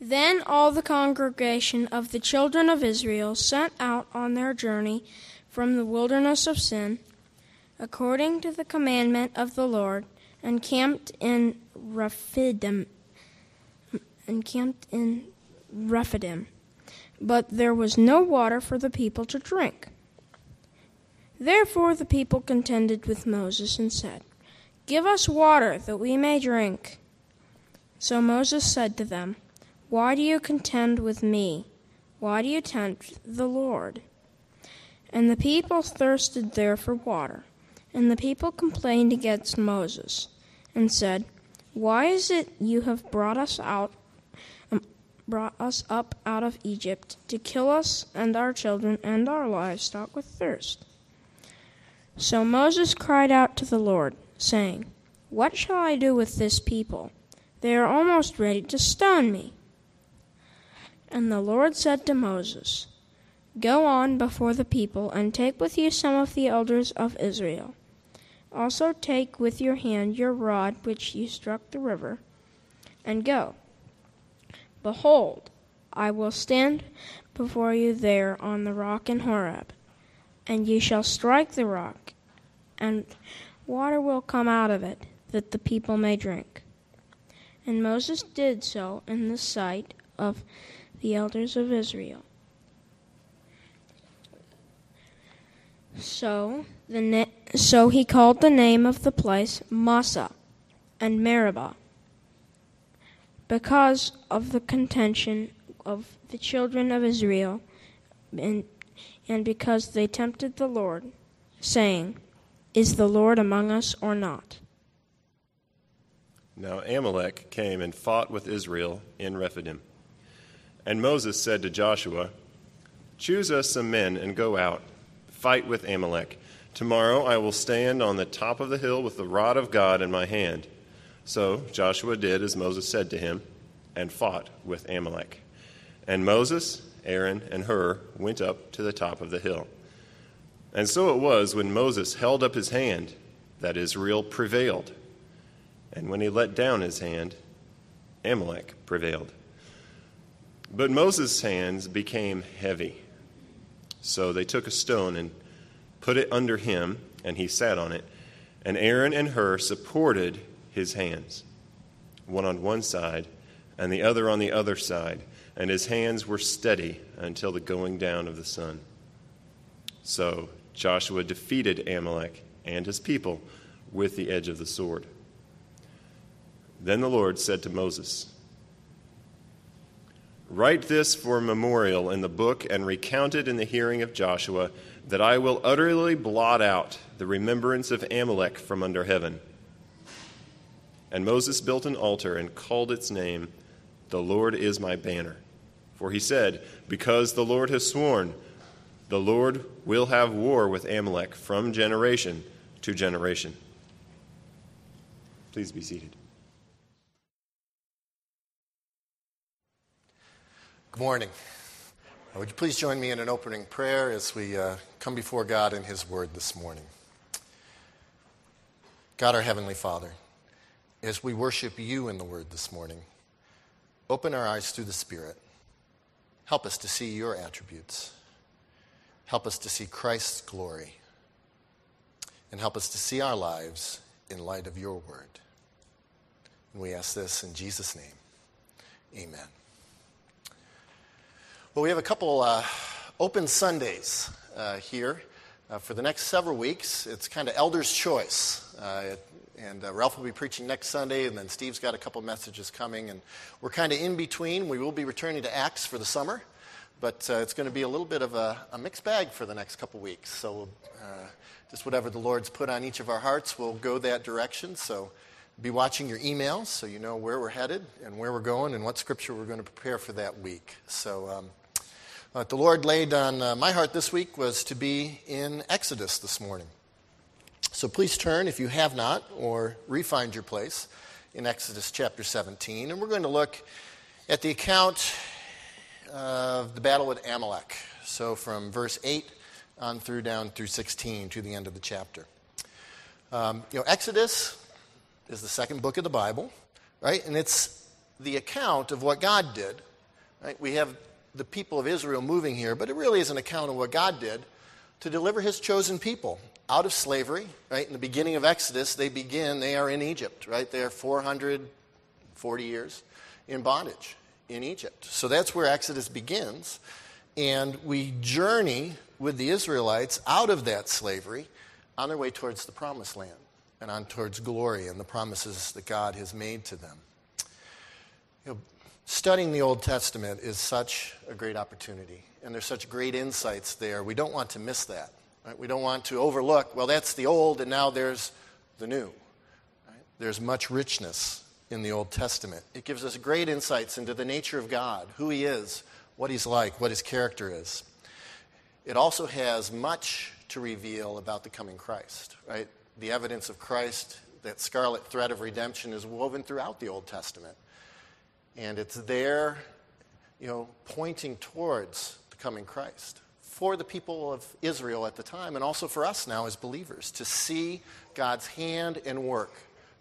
Then all the congregation of the children of Israel set out on their journey from the wilderness of Sin, according to the commandment of the Lord, and camped in Rephidim. And camped in Rephidim. But there was no water for the people to drink. Therefore the people contended with Moses and said, Give us water that we may drink. So Moses said to them, Why do you contend with me? Why do you tempt the Lord? And the people thirsted there for water. And the people complained against Moses, and said, Why is it you have brought us out um, brought us up out of Egypt to kill us and our children and our livestock with thirst? So Moses cried out to the Lord, saying, What shall I do with this people? They are almost ready to stone me. And the Lord said to Moses, Go on before the people, and take with you some of the elders of Israel. Also take with your hand your rod which you struck the river, and go. Behold, I will stand before you there on the rock in Horeb, and ye shall strike the rock, and water will come out of it, that the people may drink. And Moses did so in the sight of the elders of Israel. So the na- so he called the name of the place Massah and Meribah because of the contention of the children of Israel and, and because they tempted the Lord, saying, Is the Lord among us or not? Now Amalek came and fought with Israel in Rephidim. And Moses said to Joshua, Choose us some men and go out, fight with Amalek. Tomorrow I will stand on the top of the hill with the rod of God in my hand. So Joshua did as Moses said to him, and fought with Amalek. And Moses, Aaron, and Hur went up to the top of the hill. And so it was when Moses held up his hand that Israel prevailed. And when he let down his hand, Amalek prevailed. But Moses' hands became heavy. So they took a stone and put it under him, and he sat on it. And Aaron and Hur supported his hands, one on one side and the other on the other side, and his hands were steady until the going down of the sun. So Joshua defeated Amalek and his people with the edge of the sword. Then the Lord said to Moses, Write this for memorial in the book and recount it in the hearing of Joshua, that I will utterly blot out the remembrance of Amalek from under heaven. And Moses built an altar and called its name, The Lord is my banner. For he said, Because the Lord has sworn, the Lord will have war with Amalek from generation to generation. Please be seated. Good morning. Would you please join me in an opening prayer as we uh, come before God in His Word this morning? God, our Heavenly Father, as we worship you in the Word this morning, open our eyes through the Spirit. Help us to see your attributes. Help us to see Christ's glory. And help us to see our lives in light of your Word. And we ask this in Jesus' name. Amen. Well, we have a couple uh, open Sundays uh, here uh, for the next several weeks. It's kind of elder's choice. Uh, and uh, Ralph will be preaching next Sunday, and then Steve's got a couple messages coming. And we're kind of in between. We will be returning to Acts for the summer, but uh, it's going to be a little bit of a, a mixed bag for the next couple weeks. So just whatever the Lord's put on each of our hearts, we'll go that direction. So be watching your emails so you know where we're headed and where we're going and what scripture we're going to prepare for that week. So, um, what the Lord laid on uh, my heart this week was to be in Exodus this morning. So please turn, if you have not, or refind your place in Exodus chapter 17. And we're going to look at the account of the battle with Amalek. So from verse 8 on through down through 16 to the end of the chapter. Um, you know, Exodus is the second book of the Bible, right? And it's the account of what God did Right? We have the people of Israel moving here, but it really is an account of what God did to deliver his chosen people out of slavery. Right? In the beginning of Exodus, they begin, they are in Egypt, right? They are 440 years in bondage in Egypt. So that's where Exodus begins. And we journey with the Israelites out of that slavery on their way towards the promised land and on towards glory and the promises that God has made to them. You know, studying the Old Testament is such a great opportunity, and there's such great insights there. We don't want to miss that. Right? We don't want to overlook, well, that's the old, and now there's the new. Right? There's much richness in the Old Testament. It gives us great insights into the nature of God, who He is, what He's like, what His character is. It also has much to reveal about the coming Christ, right? The evidence of Christ, that scarlet thread of redemption, is woven throughout the Old Testament. And it's there, you know, pointing towards the coming Christ for the people of Israel at the time and also for us now as believers to see God's hand and work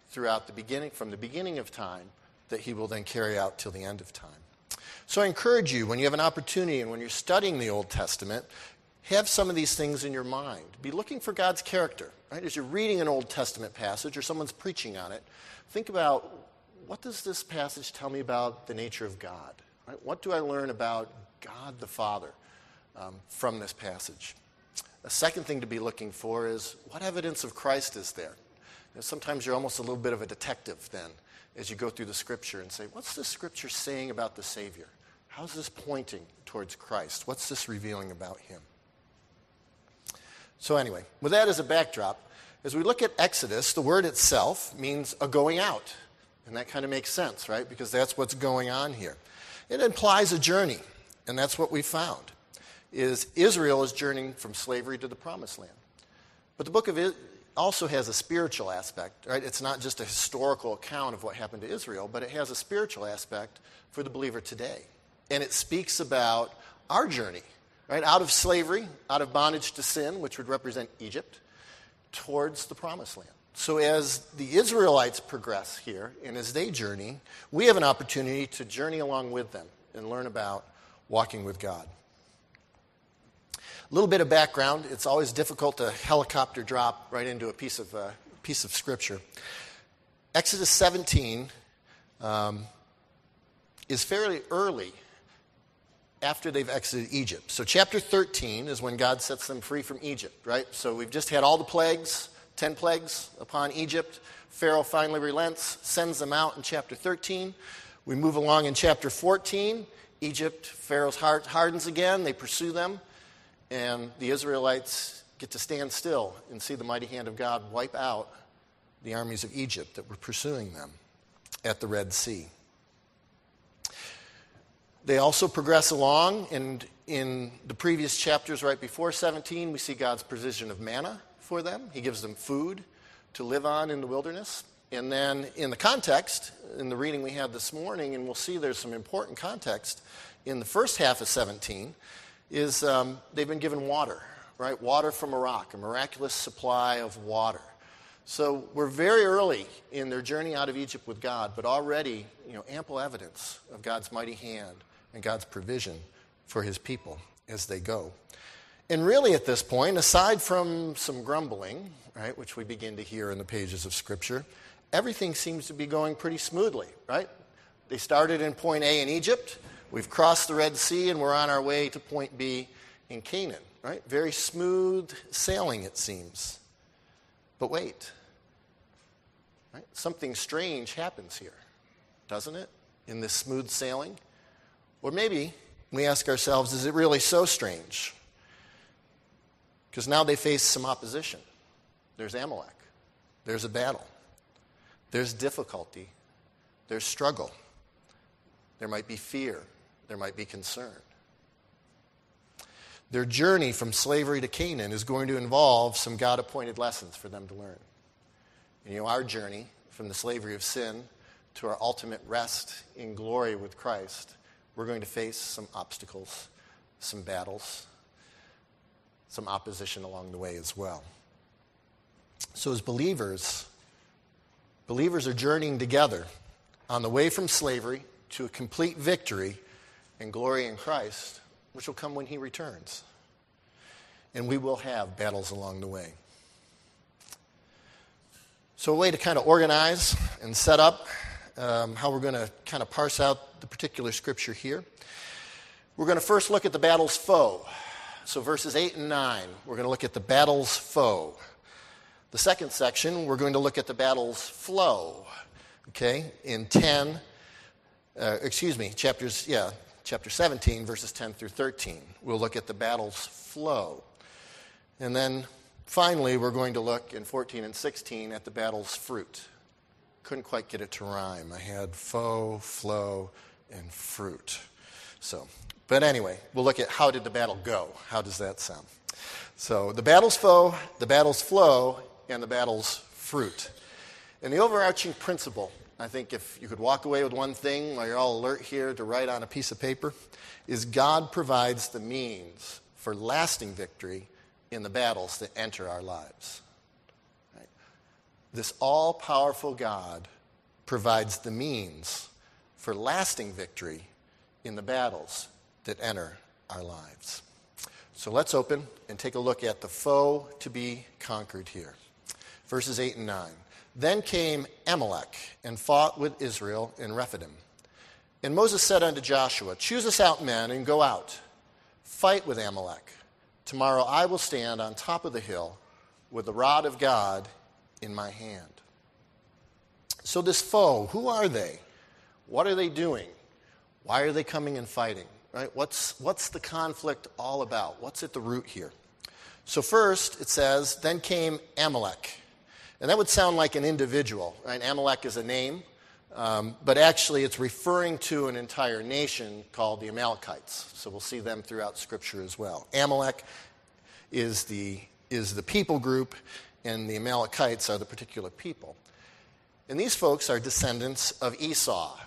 throughout the beginning, from the beginning of time, that he will then carry out till the end of time. So I encourage you, when you have an opportunity and when you're studying the Old Testament, have some of these things in your mind. Be looking for God's character. Right? As you're reading an Old Testament passage or someone's preaching on it, think about what does this passage tell me about the nature of God? Right? What do I learn about God the Father um, from this passage? A second thing to be looking for is what evidence of Christ is there? sometimes you're almost a little bit of a detective then as you go through the scripture and say, what's the scripture saying about the Savior? How's this pointing towards Christ? What's this revealing about him? So, anyway, with that as a backdrop, as we look at Exodus, the word itself means a going out. And that kind of makes sense, right? Because that's what's going on here. It implies a journey, and that's what we found. Is Israel is journeying from slavery to the promised land. But the book of it also has a spiritual aspect, right? It's not just a historical account of what happened to Israel, but it has a spiritual aspect for the believer today. And it speaks about our journey, right? Out of slavery, out of bondage to sin, which would represent Egypt, towards the promised land. So, as the Israelites progress here and as they journey, we have an opportunity to journey along with them and learn about walking with God. A little bit of background. It's always difficult to helicopter drop right into a piece of, uh, piece of scripture. Exodus 17 um, is fairly early after they've exited Egypt. So, chapter 13 is when God sets them free from Egypt, right? So, we've just had all the plagues, 10 plagues upon Egypt. Pharaoh finally relents, sends them out in chapter 13. We move along in chapter 14. Egypt, Pharaoh's heart hardens again. They pursue them and the Israelites get to stand still and see the mighty hand of God wipe out the armies of Egypt that were pursuing them at the Red Sea. They also progress along, and in the previous chapters, right before 17, we see God's provision of manna for them. He gives them food to live on in the wilderness. And then in the context, in the reading we had this morning, and we'll see there's some important context in the first half of 17, is um, they've been given water, right? Water from a rock, a miraculous supply of water. So we're very early in their journey out of Egypt with God, but already, you know, ample evidence of God's mighty hand and God's provision for his people as they go. And really, at this point, aside from some grumbling, right, which we begin to hear in the pages of Scripture, everything seems to be going pretty smoothly, right? They started in point A in Egypt. We've crossed the Red Sea and we're on our way to point B in Canaan, right? Very smooth sailing, it seems. But wait, right? something strange happens here, doesn't it, in this smooth sailing? Or maybe we ask ourselves, is it really so strange? Because now they face some opposition. There's Amalek, there's a battle, there's difficulty, there's struggle, there might be fear, there might be concern. Their journey from slavery to Canaan is going to involve some God appointed lessons for them to learn. And you know, our journey from the slavery of sin to our ultimate rest in glory with Christ, we're going to face some obstacles, some battles, some opposition along the way as well. So, as believers, believers are journeying together on the way from slavery to a complete victory and glory in Christ, which will come when he returns. And we will have battles along the way. So, a way to kind of organize and set up um, how we're going to kind of parse out the particular scripture here. We're going to first look at the battle's foe. So, verses 8 and 9, we're going to look at the battle's foe. The second section, we're going to look at the battle's flow. Okay? In 10, uh, excuse me, chapters, yeah, chapter 17, verses 10 through 13. We'll look at the battle's flow. And then finally, we're going to look in 14 and 16 at the battle's fruit. Couldn't quite get it to rhyme. I had foe, flow, and fruit. So, but anyway, we'll look at how did the battle go? How does that sound? So, the battle's foe, the battle's flow, and the battle's fruit. And the overarching principle, I think if you could walk away with one thing while you're all alert here to write on a piece of paper, is God provides the means for lasting victory in the battles that enter our lives. Right? This all powerful God provides the means for lasting victory in the battles that enter our lives. So let's open and take a look at the foe to be conquered here. Verses 8 and 9. Then came Amalek and fought with Israel in Rephidim. And Moses said unto Joshua, Choose us out men and go out, fight with Amalek. Tomorrow I will stand on top of the hill with the rod of God in my hand. So, this foe, who are they? What are they doing? Why are they coming and fighting? Right? What's, what's the conflict all about? What's at the root here? So, first, it says, Then came Amalek. And that would sound like an individual, right? Amalek is a name, um, but actually it's referring to an entire nation called the Amalekites. So we'll see them throughout Scripture as well. Amalek is the, is the people group, and the Amalekites are the particular people. And these folks are descendants of Esau.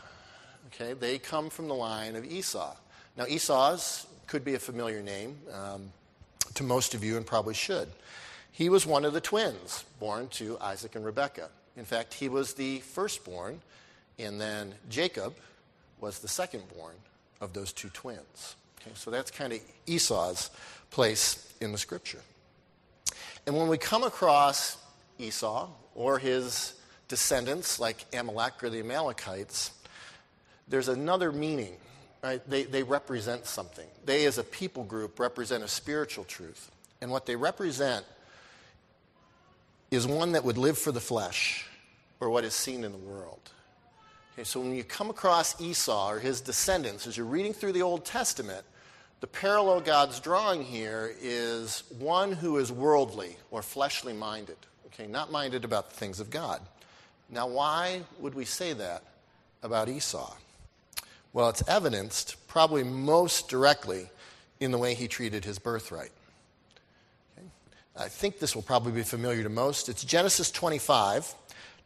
Okay, they come from the line of Esau. Now, Esau's could be a familiar name um, to most of you and probably should. He was one of the twins born to Isaac and Rebekah. In fact, he was the firstborn, and then Jacob was the secondborn of those two twins. Okay, so that's kind of Esau's place in the scripture. And when we come across Esau or his descendants like Amalek or the Amalekites, there's another meaning. Right? They, they represent something. They, as a people group, represent a spiritual truth. And what they represent is one that would live for the flesh or what is seen in the world. Okay, so when you come across Esau or his descendants, as you're reading through the Old Testament, the parallel God's drawing here is one who is worldly or fleshly minded, okay, not minded about the things of God. Now, why would we say that about Esau? Well, it's evidenced probably most directly in the way he treated his birthright. I think this will probably be familiar to most. It's Genesis 25,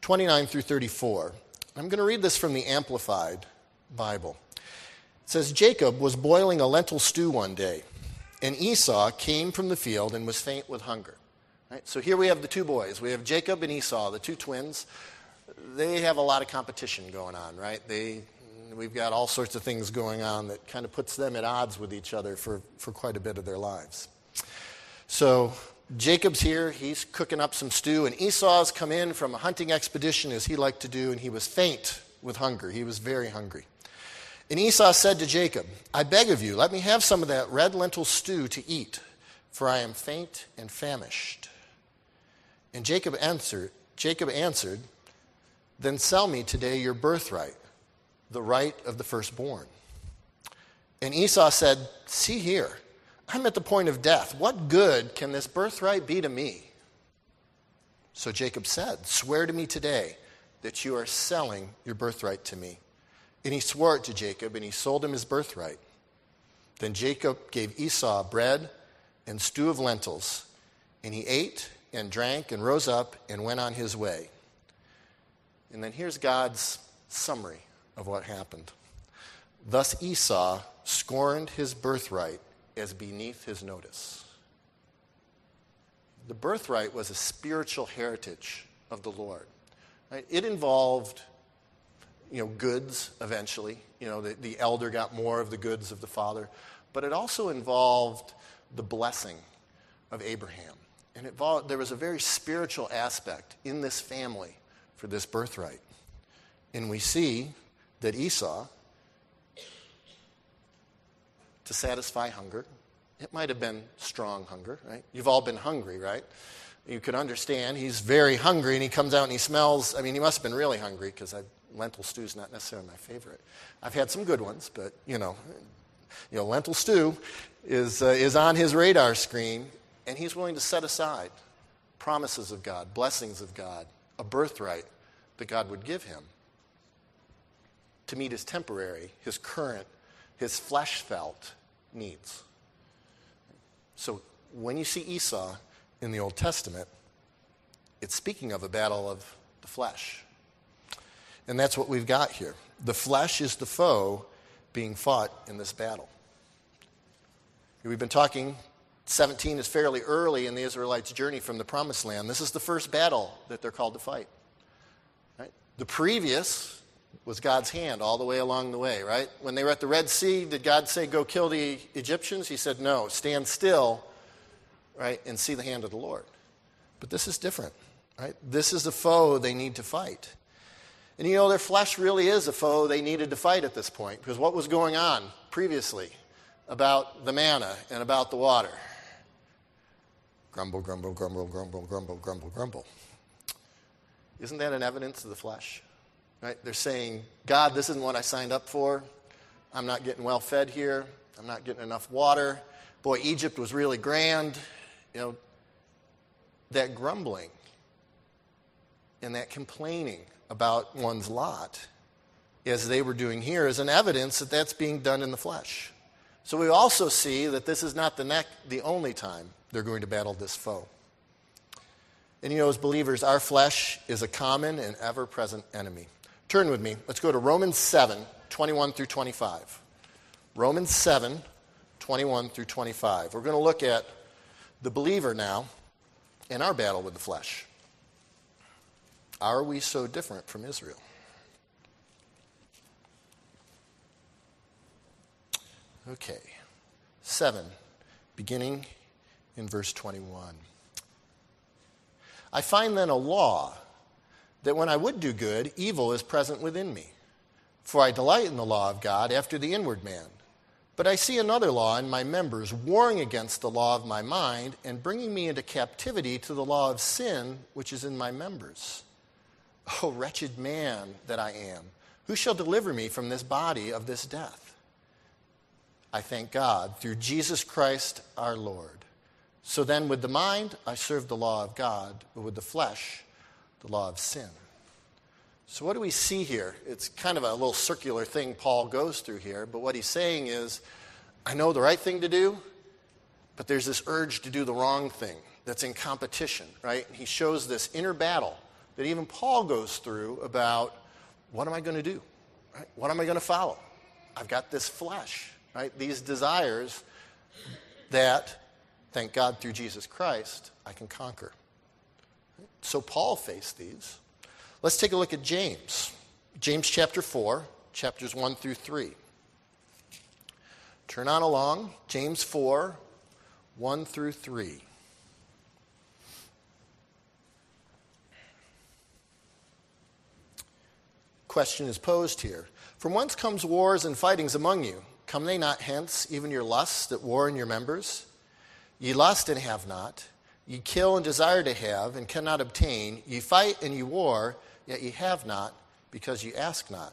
29 through 34. I'm going to read this from the Amplified Bible. It says Jacob was boiling a lentil stew one day, and Esau came from the field and was faint with hunger. Right? So here we have the two boys. We have Jacob and Esau, the two twins. They have a lot of competition going on, right? They, we've got all sorts of things going on that kind of puts them at odds with each other for, for quite a bit of their lives. So Jacob's here, he's cooking up some stew, and Esau's come in from a hunting expedition as he liked to do, and he was faint with hunger. He was very hungry. And Esau said to Jacob, I beg of you, let me have some of that red lentil stew to eat, for I am faint and famished. And Jacob answered, Jacob answered, Then sell me today your birthright, the right of the firstborn. And Esau said, See here. I'm at the point of death. What good can this birthright be to me? So Jacob said, Swear to me today that you are selling your birthright to me. And he swore it to Jacob, and he sold him his birthright. Then Jacob gave Esau bread and stew of lentils, and he ate and drank and rose up and went on his way. And then here's God's summary of what happened. Thus Esau scorned his birthright as beneath his notice. The birthright was a spiritual heritage of the Lord. It involved you know, goods eventually. You know, the, the elder got more of the goods of the father. But it also involved the blessing of Abraham. And it there was a very spiritual aspect in this family for this birthright. And we see that Esau, to satisfy hunger, it might have been strong hunger, right? You've all been hungry, right? You could understand he's very hungry and he comes out and he smells. I mean, he must have been really hungry because lentil stew is not necessarily my favorite. I've had some good ones, but you know, you know, lentil stew is, uh, is on his radar screen, and he's willing to set aside promises of God, blessings of God, a birthright that God would give him to meet his temporary, his current, his flesh felt needs. So when you see Esau in the Old Testament, it's speaking of a battle of the flesh. And that's what we've got here. The flesh is the foe being fought in this battle. We've been talking, 17 is fairly early in the Israelites' journey from the promised land. This is the first battle that they're called to fight. Right? The previous was God's hand all the way along the way, right? When they were at the Red Sea, did God say, Go kill the Egyptians? He said, No, stand still, right, and see the hand of the Lord. But this is different, right? This is the foe they need to fight. And you know, their flesh really is a foe they needed to fight at this point because what was going on previously about the manna and about the water? Grumble, grumble, grumble, grumble, grumble, grumble, grumble. Isn't that an evidence of the flesh? Right? They're saying, God, this isn't what I signed up for. I'm not getting well fed here. I'm not getting enough water. Boy, Egypt was really grand. You know, that grumbling and that complaining about one's lot, as they were doing here, is an evidence that that's being done in the flesh. So we also see that this is not the, the only time they're going to battle this foe. And you know, as believers, our flesh is a common and ever present enemy. Turn with me. Let's go to Romans 7 21 through 25. Romans 7 21 through 25. We're going to look at the believer now in our battle with the flesh. Are we so different from Israel? Okay. 7, beginning in verse 21. I find then a law that when I would do good, evil is present within me. For I delight in the law of God after the inward man. But I see another law in my members, warring against the law of my mind and bringing me into captivity to the law of sin which is in my members. Oh, wretched man that I am, who shall deliver me from this body of this death? I thank God through Jesus Christ our Lord. So then, with the mind, I serve the law of God, but with the flesh, the law of sin. So, what do we see here? It's kind of a little circular thing Paul goes through here, but what he's saying is, I know the right thing to do, but there's this urge to do the wrong thing that's in competition, right? He shows this inner battle that even Paul goes through about what am I going to do? Right? What am I going to follow? I've got this flesh, right? These desires that, thank God through Jesus Christ, I can conquer. So Paul faced these. Let's take a look at James. James chapter 4, chapters 1 through 3. Turn on along, James 4, 1 through 3. question is posed here. From whence comes wars and fightings among you? Come they not hence, even your lusts that war in your members? Ye lust and have not. Ye kill and desire to have and cannot obtain. Ye fight and ye war, yet ye have not, because ye ask not.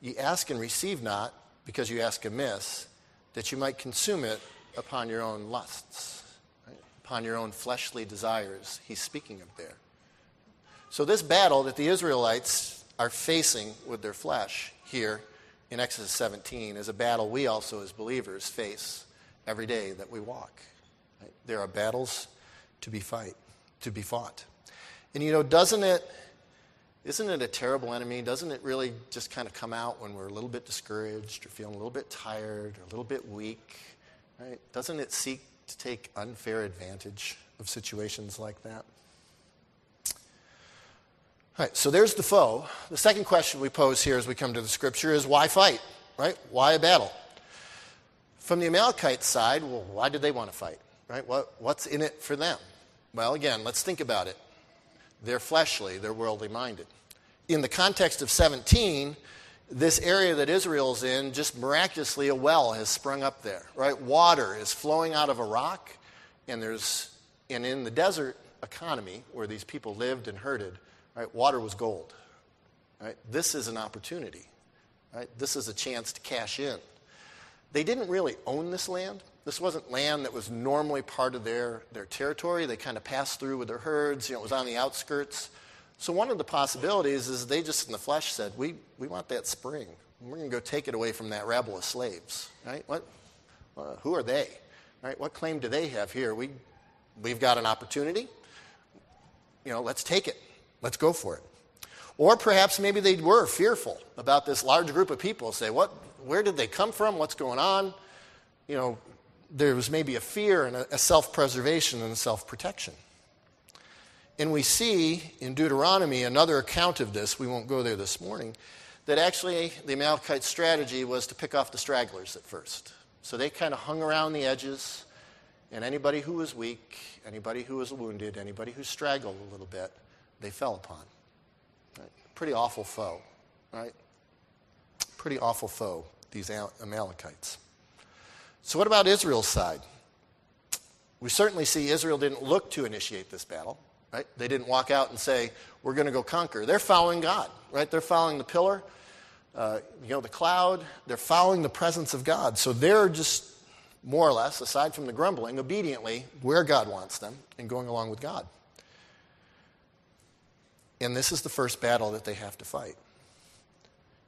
Ye ask and receive not, because you ask amiss, that you might consume it upon your own lusts, right? upon your own fleshly desires. He's speaking of there. So, this battle that the Israelites are facing with their flesh here in Exodus 17 is a battle we also, as believers, face every day that we walk. There are battles to be fight, to be fought. And you know, doesn't it isn't it a terrible enemy? Doesn't it really just kind of come out when we're a little bit discouraged or feeling a little bit tired or a little bit weak? Right? Doesn't it seek to take unfair advantage of situations like that? All right, so there's the foe. The second question we pose here as we come to the scripture is why fight? Right? Why a battle? From the Amalekite side, well, why did they want to fight? Right? What, what's in it for them? Well, again, let's think about it. They're fleshly, they're worldly minded. In the context of 17, this area that Israel's in, just miraculously, a well has sprung up there, right? Water is flowing out of a rock, and there's, and in the desert economy where these people lived and herded, right, water was gold. Right? This is an opportunity. Right? This is a chance to cash in. They didn't really own this land. This wasn't land that was normally part of their, their territory. They kind of passed through with their herds. You know, it was on the outskirts. So one of the possibilities is they just in the flesh said, we, we want that spring. We're going to go take it away from that rabble of slaves. Right? What, uh, who are they? Right? What claim do they have here? We, we've got an opportunity. You know, let's take it. Let's go for it. Or perhaps maybe they were fearful about this large group of people. Say, what, where did they come from? What's going on? You know, there was maybe a fear and a, self preservation and a self protection. And we see in Deuteronomy another account of this, we won't go there this morning, that actually the Amalekite strategy was to pick off the stragglers at first. So they kind of hung around the edges, and anybody who was weak, anybody who was wounded, anybody who straggled a little bit, they fell upon. Right? Pretty awful foe, right? Pretty awful foe, these Amalekites. So, what about Israel's side? We certainly see Israel didn't look to initiate this battle. Right? They didn't walk out and say, We're going to go conquer. They're following God, right? They're following the pillar, uh, you know, the cloud. They're following the presence of God. So they're just more or less, aside from the grumbling, obediently where God wants them and going along with God. And this is the first battle that they have to fight.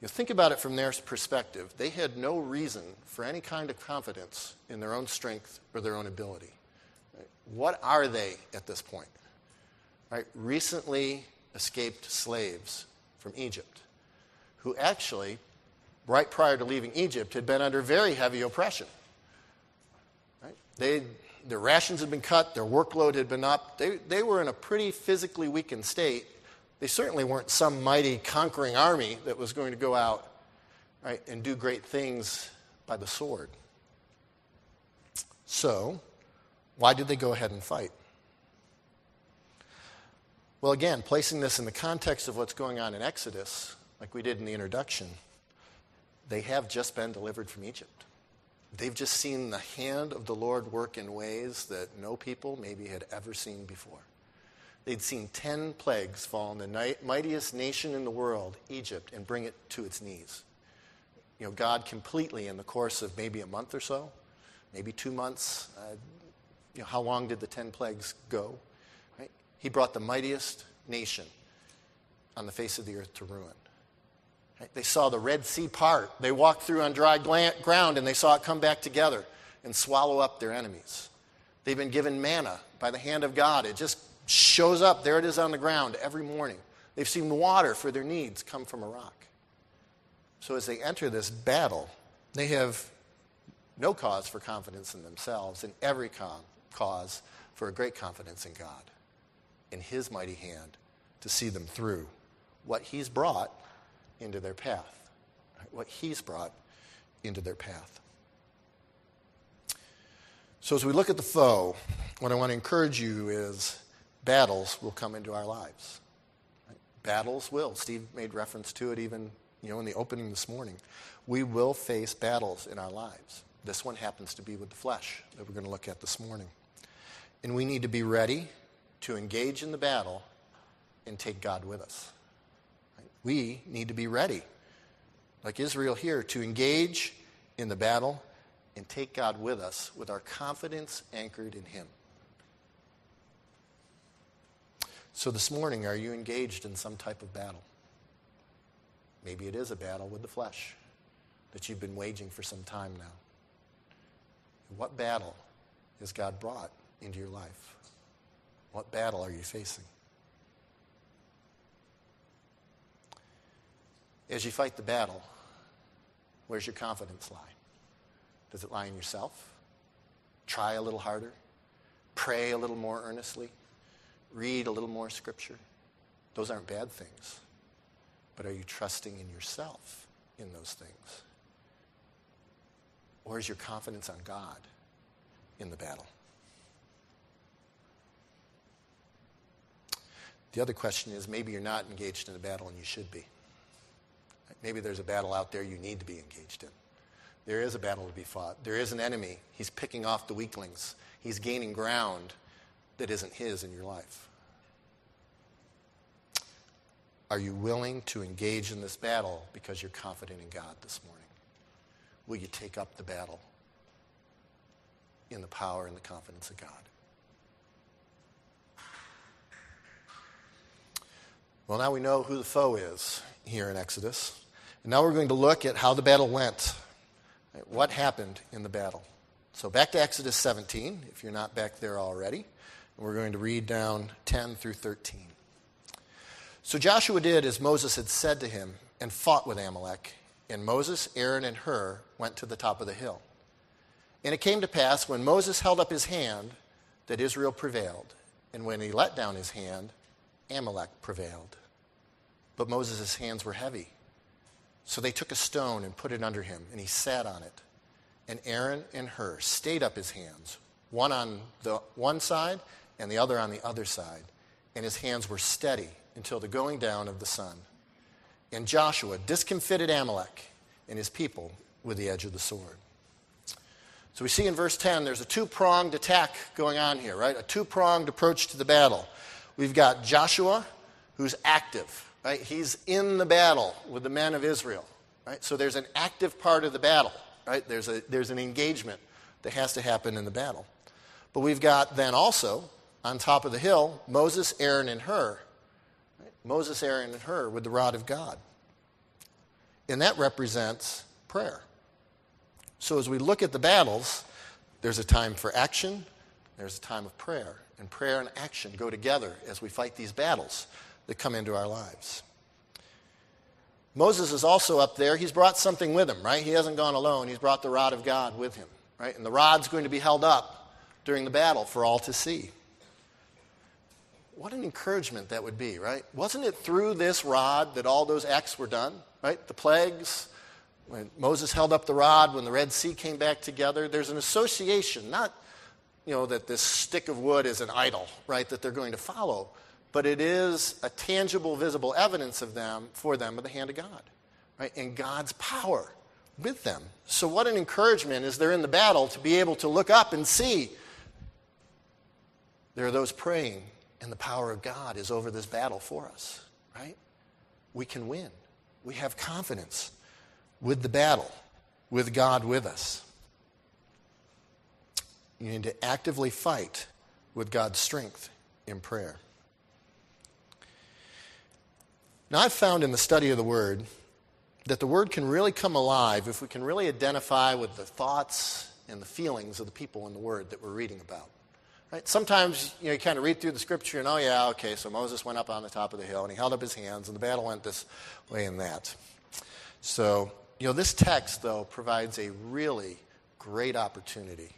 You think about it from their perspective. They had no reason for any kind of confidence in their own strength or their own ability. What are they at this point? right, recently escaped slaves from Egypt, who actually, right prior to leaving Egypt, had been under very heavy oppression. Right? They, their rations had been cut, their workload had been up. They, they were in a pretty physically weakened state. They certainly weren't some mighty conquering army that was going to go out right, and do great things by the sword. So, why did they go ahead and fight? Well, again, placing this in the context of what's going on in Exodus, like we did in the introduction, they have just been delivered from Egypt. They've just seen the hand of the Lord work in ways that no people maybe had ever seen before. They'd seen 10 plagues fall on the mightiest nation in the world, Egypt, and bring it to its knees. You know, God completely, in the course of maybe a month or so, maybe two months, uh, you know, how long did the 10 plagues go? He brought the mightiest nation on the face of the earth to ruin. Right? They saw the Red Sea part. They walked through on dry ground and they saw it come back together and swallow up their enemies. They've been given manna by the hand of God. It just shows up. There it is on the ground every morning. They've seen water for their needs come from a rock. So as they enter this battle, they have no cause for confidence in themselves and every cause for a great confidence in God in His mighty hand to see them through what He's brought into their path. What He's brought into their path. So, as we look at the foe, what I want to encourage you is battles will come into our lives. Battles will. Steve made reference to it even you know, in the opening this morning. We will face battles in our lives. This one happens to be with the flesh that we're going to look at this morning. And we need to be ready to engage in the battle and take God with us. We need to be ready, like Israel here, to engage in the battle and take God with us with our confidence anchored in Him. So, this morning, are you engaged in some type of battle? Maybe it is a battle with the flesh that you've been waging for some time now. What battle has God brought into your life? What battle are you facing? As you fight the battle, where's your confidence lie? Does it lie in yourself? Try a little harder. Pray a little more earnestly. Read a little more scripture. Those aren't bad things. But are you trusting in yourself in those things? Or is your confidence on God in the battle? The other question is maybe you're not engaged in a battle and you should be. Maybe there's a battle out there you need to be engaged in. There is a battle to be fought. There is an enemy. He's picking off the weaklings. He's gaining ground that isn't his in your life. Are you willing to engage in this battle because you're confident in God this morning? Will you take up the battle in the power and the confidence of God? Well, now we know who the foe is here in Exodus. And now we're going to look at how the battle went. What happened in the battle? So back to Exodus 17, if you're not back there already. We're going to read down 10 through 13. So Joshua did as Moses had said to him and fought with Amalek. And Moses, Aaron, and Hur went to the top of the hill. And it came to pass when Moses held up his hand that Israel prevailed. And when he let down his hand, Amalek prevailed. But Moses' hands were heavy. So they took a stone and put it under him, and he sat on it. And Aaron and Hur stayed up his hands, one on the one side and the other on the other side. And his hands were steady until the going down of the sun. And Joshua discomfited Amalek and his people with the edge of the sword. So we see in verse 10 there's a two pronged attack going on here, right? A two pronged approach to the battle. We've got Joshua, who's active, right? He's in the battle with the men of Israel, right? So there's an active part of the battle, right? There's, a, there's an engagement that has to happen in the battle. But we've got then also, on top of the hill, Moses, Aaron, and Hur. Moses, Aaron, and Hur with the rod of God. And that represents prayer. So as we look at the battles, there's a time for action, there's a time of prayer and prayer and action go together as we fight these battles that come into our lives. Moses is also up there. He's brought something with him, right? He hasn't gone alone. He's brought the rod of God with him, right? And the rod's going to be held up during the battle for all to see. What an encouragement that would be, right? Wasn't it through this rod that all those acts were done, right? The plagues, when Moses held up the rod, when the Red Sea came back together, there's an association, not you know, that this stick of wood is an idol, right, that they're going to follow. But it is a tangible, visible evidence of them, for them, of the hand of God, right, and God's power with them. So, what an encouragement is there in the battle to be able to look up and see there are those praying, and the power of God is over this battle for us, right? We can win. We have confidence with the battle, with God with us. You need to actively fight with God's strength in prayer. Now, I've found in the study of the Word that the Word can really come alive if we can really identify with the thoughts and the feelings of the people in the Word that we're reading about. Right? Sometimes you, know, you kind of read through the Scripture and, oh, yeah, okay, so Moses went up on the top of the hill and he held up his hands and the battle went this way and that. So, you know, this text, though, provides a really great opportunity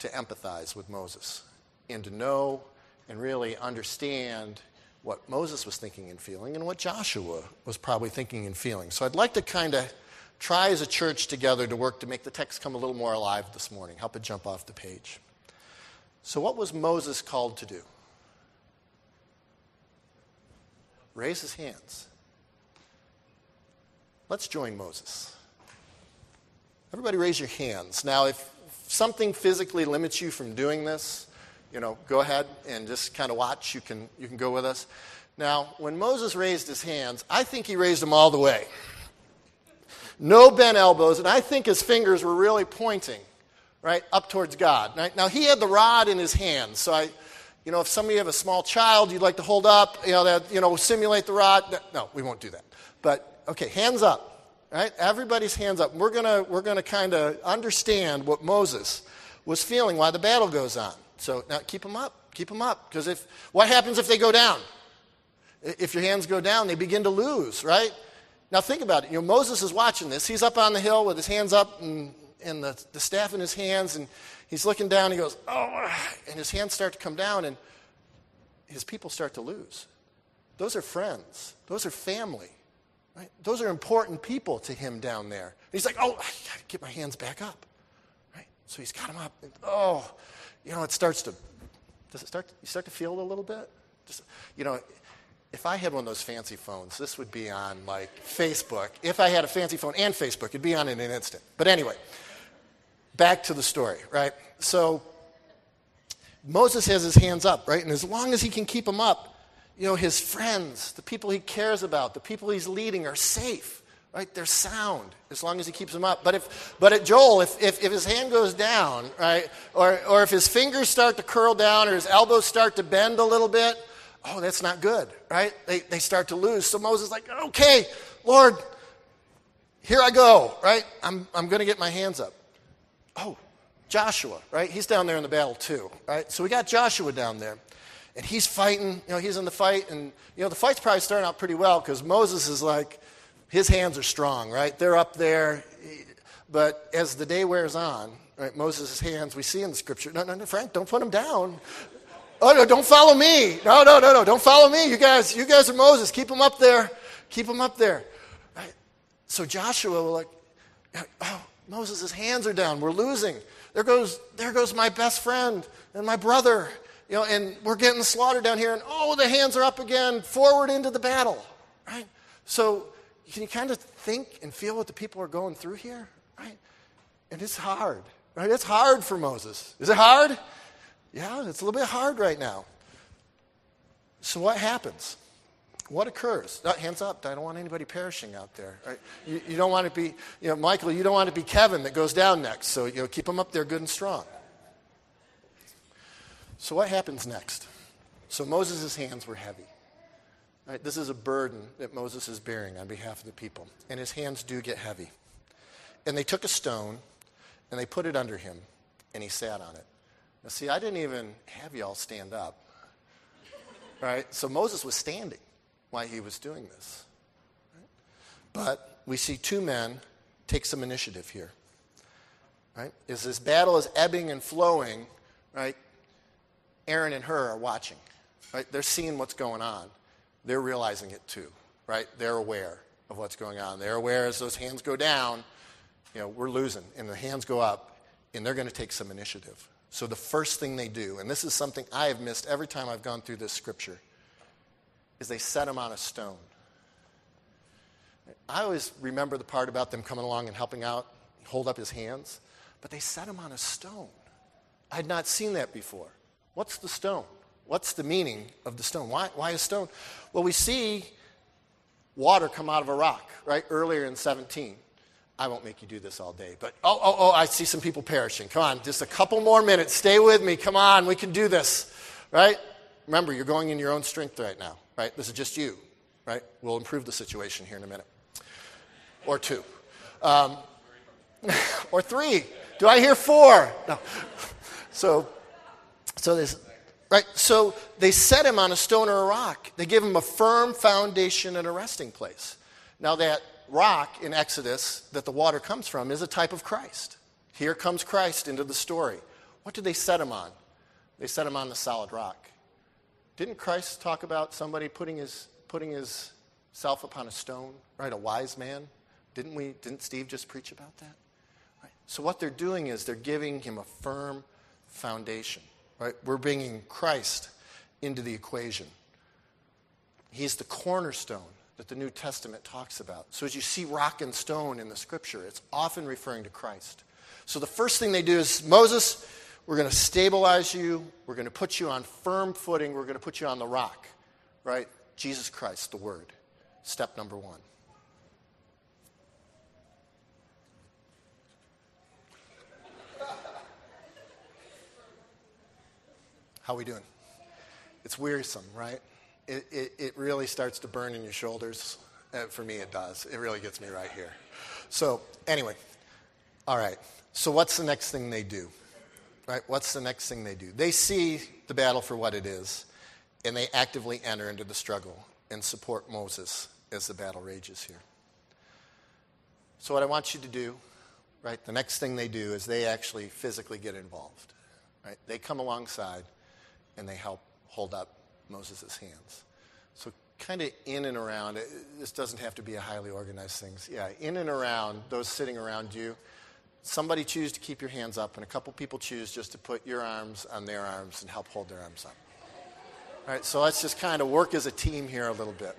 to empathize with Moses and to know and really understand what Moses was thinking and feeling and what Joshua was probably thinking and feeling. So I'd like to kind of try as a church together to work to make the text come a little more alive this morning, help it jump off the page. So, what was Moses called to do? Raise his hands. Let's join Moses. Everybody raise your hands. Now, if something physically limits you from doing this, you know, go ahead and just kind of watch. You can, you can go with us. Now, when Moses raised his hands, I think he raised them all the way. No bent elbows, and I think his fingers were really pointing, right, up towards God. Right? Now, he had the rod in his hand, so I, you know, if some of you have a small child you'd like to hold up, you know, that, you know, simulate the rod. No, we won't do that. But, okay, hands up. Right? Everybody's hands up. We're going we're gonna kind of understand what Moses was feeling while the battle goes on. So now keep them up. Keep them up. Because if, what happens if they go down? If your hands go down, they begin to lose, right? Now think about it. You know, Moses is watching this. He's up on the hill with his hands up and, and the, the staff in his hands, and he's looking down. He goes, oh, and his hands start to come down, and his people start to lose. Those are friends, those are family. Right? Those are important people to him down there. And he's like, oh, I got to get my hands back up. Right? So he's got them up. And, oh, you know, it starts to, does it start, you start to feel it a little bit? Just, you know, if I had one of those fancy phones, this would be on like Facebook. If I had a fancy phone and Facebook, it'd be on in an instant. But anyway, back to the story, right? So Moses has his hands up, right? And as long as he can keep them up, you know, his friends, the people he cares about, the people he's leading are safe, right? They're sound as long as he keeps them up. But if, but at Joel, if, if, if his hand goes down, right, or, or if his fingers start to curl down or his elbows start to bend a little bit, oh, that's not good, right? They, they start to lose. So Moses like, okay, Lord, here I go, right? I'm, I'm going to get my hands up. Oh, Joshua, right? He's down there in the battle too, right? So we got Joshua down there. And he's fighting, you know, he's in the fight. And, you know, the fight's probably starting out pretty well because Moses is like, his hands are strong, right? They're up there. But as the day wears on, right, Moses' hands, we see in the scripture, no, no, no, Frank, don't put them down. Oh, no, don't follow me. No, no, no, no, don't follow me. You guys, you guys are Moses. Keep them up there. Keep them up there. Right? So Joshua was like, oh, Moses' hands are down. We're losing. There goes, there goes my best friend and my brother. You know, and we're getting slaughtered down here, and oh, the hands are up again, forward into the battle. Right? So can you kind of think and feel what the people are going through here? Right? And it's hard. Right? It's hard for Moses. Is it hard? Yeah, it's a little bit hard right now. So what happens? What occurs? Uh, hands up. I don't want anybody perishing out there. Right? You, you, don't want to be, you know, Michael, you don't want to be Kevin that goes down next. So, you know, keep them up there good and strong. So what happens next? So Moses' hands were heavy. Right? This is a burden that Moses is bearing on behalf of the people. And his hands do get heavy. And they took a stone and they put it under him, and he sat on it. Now, see, I didn't even have y'all stand up. Right? So Moses was standing while he was doing this. But we see two men take some initiative here. Right? As this battle is ebbing and flowing, right? Aaron and Hur are watching. Right? They're seeing what's going on. They're realizing it too. Right? They're aware of what's going on. They're aware as those hands go down, you know, we're losing, and the hands go up, and they're going to take some initiative. So the first thing they do, and this is something I have missed every time I've gone through this scripture, is they set him on a stone. I always remember the part about them coming along and helping out, hold up his hands, but they set him on a stone. I had not seen that before. What's the stone? What's the meaning of the stone? Why, why a stone? Well, we see water come out of a rock, right? Earlier in 17. I won't make you do this all day, but oh, oh, oh, I see some people perishing. Come on, just a couple more minutes. Stay with me. Come on, we can do this, right? Remember, you're going in your own strength right now, right? This is just you, right? We'll improve the situation here in a minute. Or two. Um, or three. Do I hear four? No. So, so this, right? So they set him on a stone or a rock. They give him a firm foundation and a resting place. Now that rock in Exodus that the water comes from is a type of Christ. Here comes Christ into the story. What did they set him on? They set him on the solid rock. Didn't Christ talk about somebody putting his putting his self upon a stone, right? A wise man. Didn't we? Didn't Steve just preach about that? Right. So what they're doing is they're giving him a firm foundation. Right? We're bringing Christ into the equation. He's the cornerstone that the New Testament talks about. So as you see rock and stone in the scripture, it's often referring to Christ. So the first thing they do is Moses, we're going to stabilize you. We're going to put you on firm footing. We're going to put you on the rock, right? Jesus Christ, the Word. Step number one. How we doing? It's wearisome, right? It, it, it really starts to burn in your shoulders. Uh, for me, it does. It really gets me right here. So, anyway, all right. So, what's the next thing they do? Right? What's the next thing they do? They see the battle for what it is, and they actively enter into the struggle and support Moses as the battle rages here. So, what I want you to do, right, the next thing they do is they actually physically get involved. Right? They come alongside and they help hold up Moses' hands. So kind of in and around, this doesn't have to be a highly organized thing. Yeah, in and around those sitting around you, somebody choose to keep your hands up, and a couple people choose just to put your arms on their arms and help hold their arms up. All right, so let's just kind of work as a team here a little bit.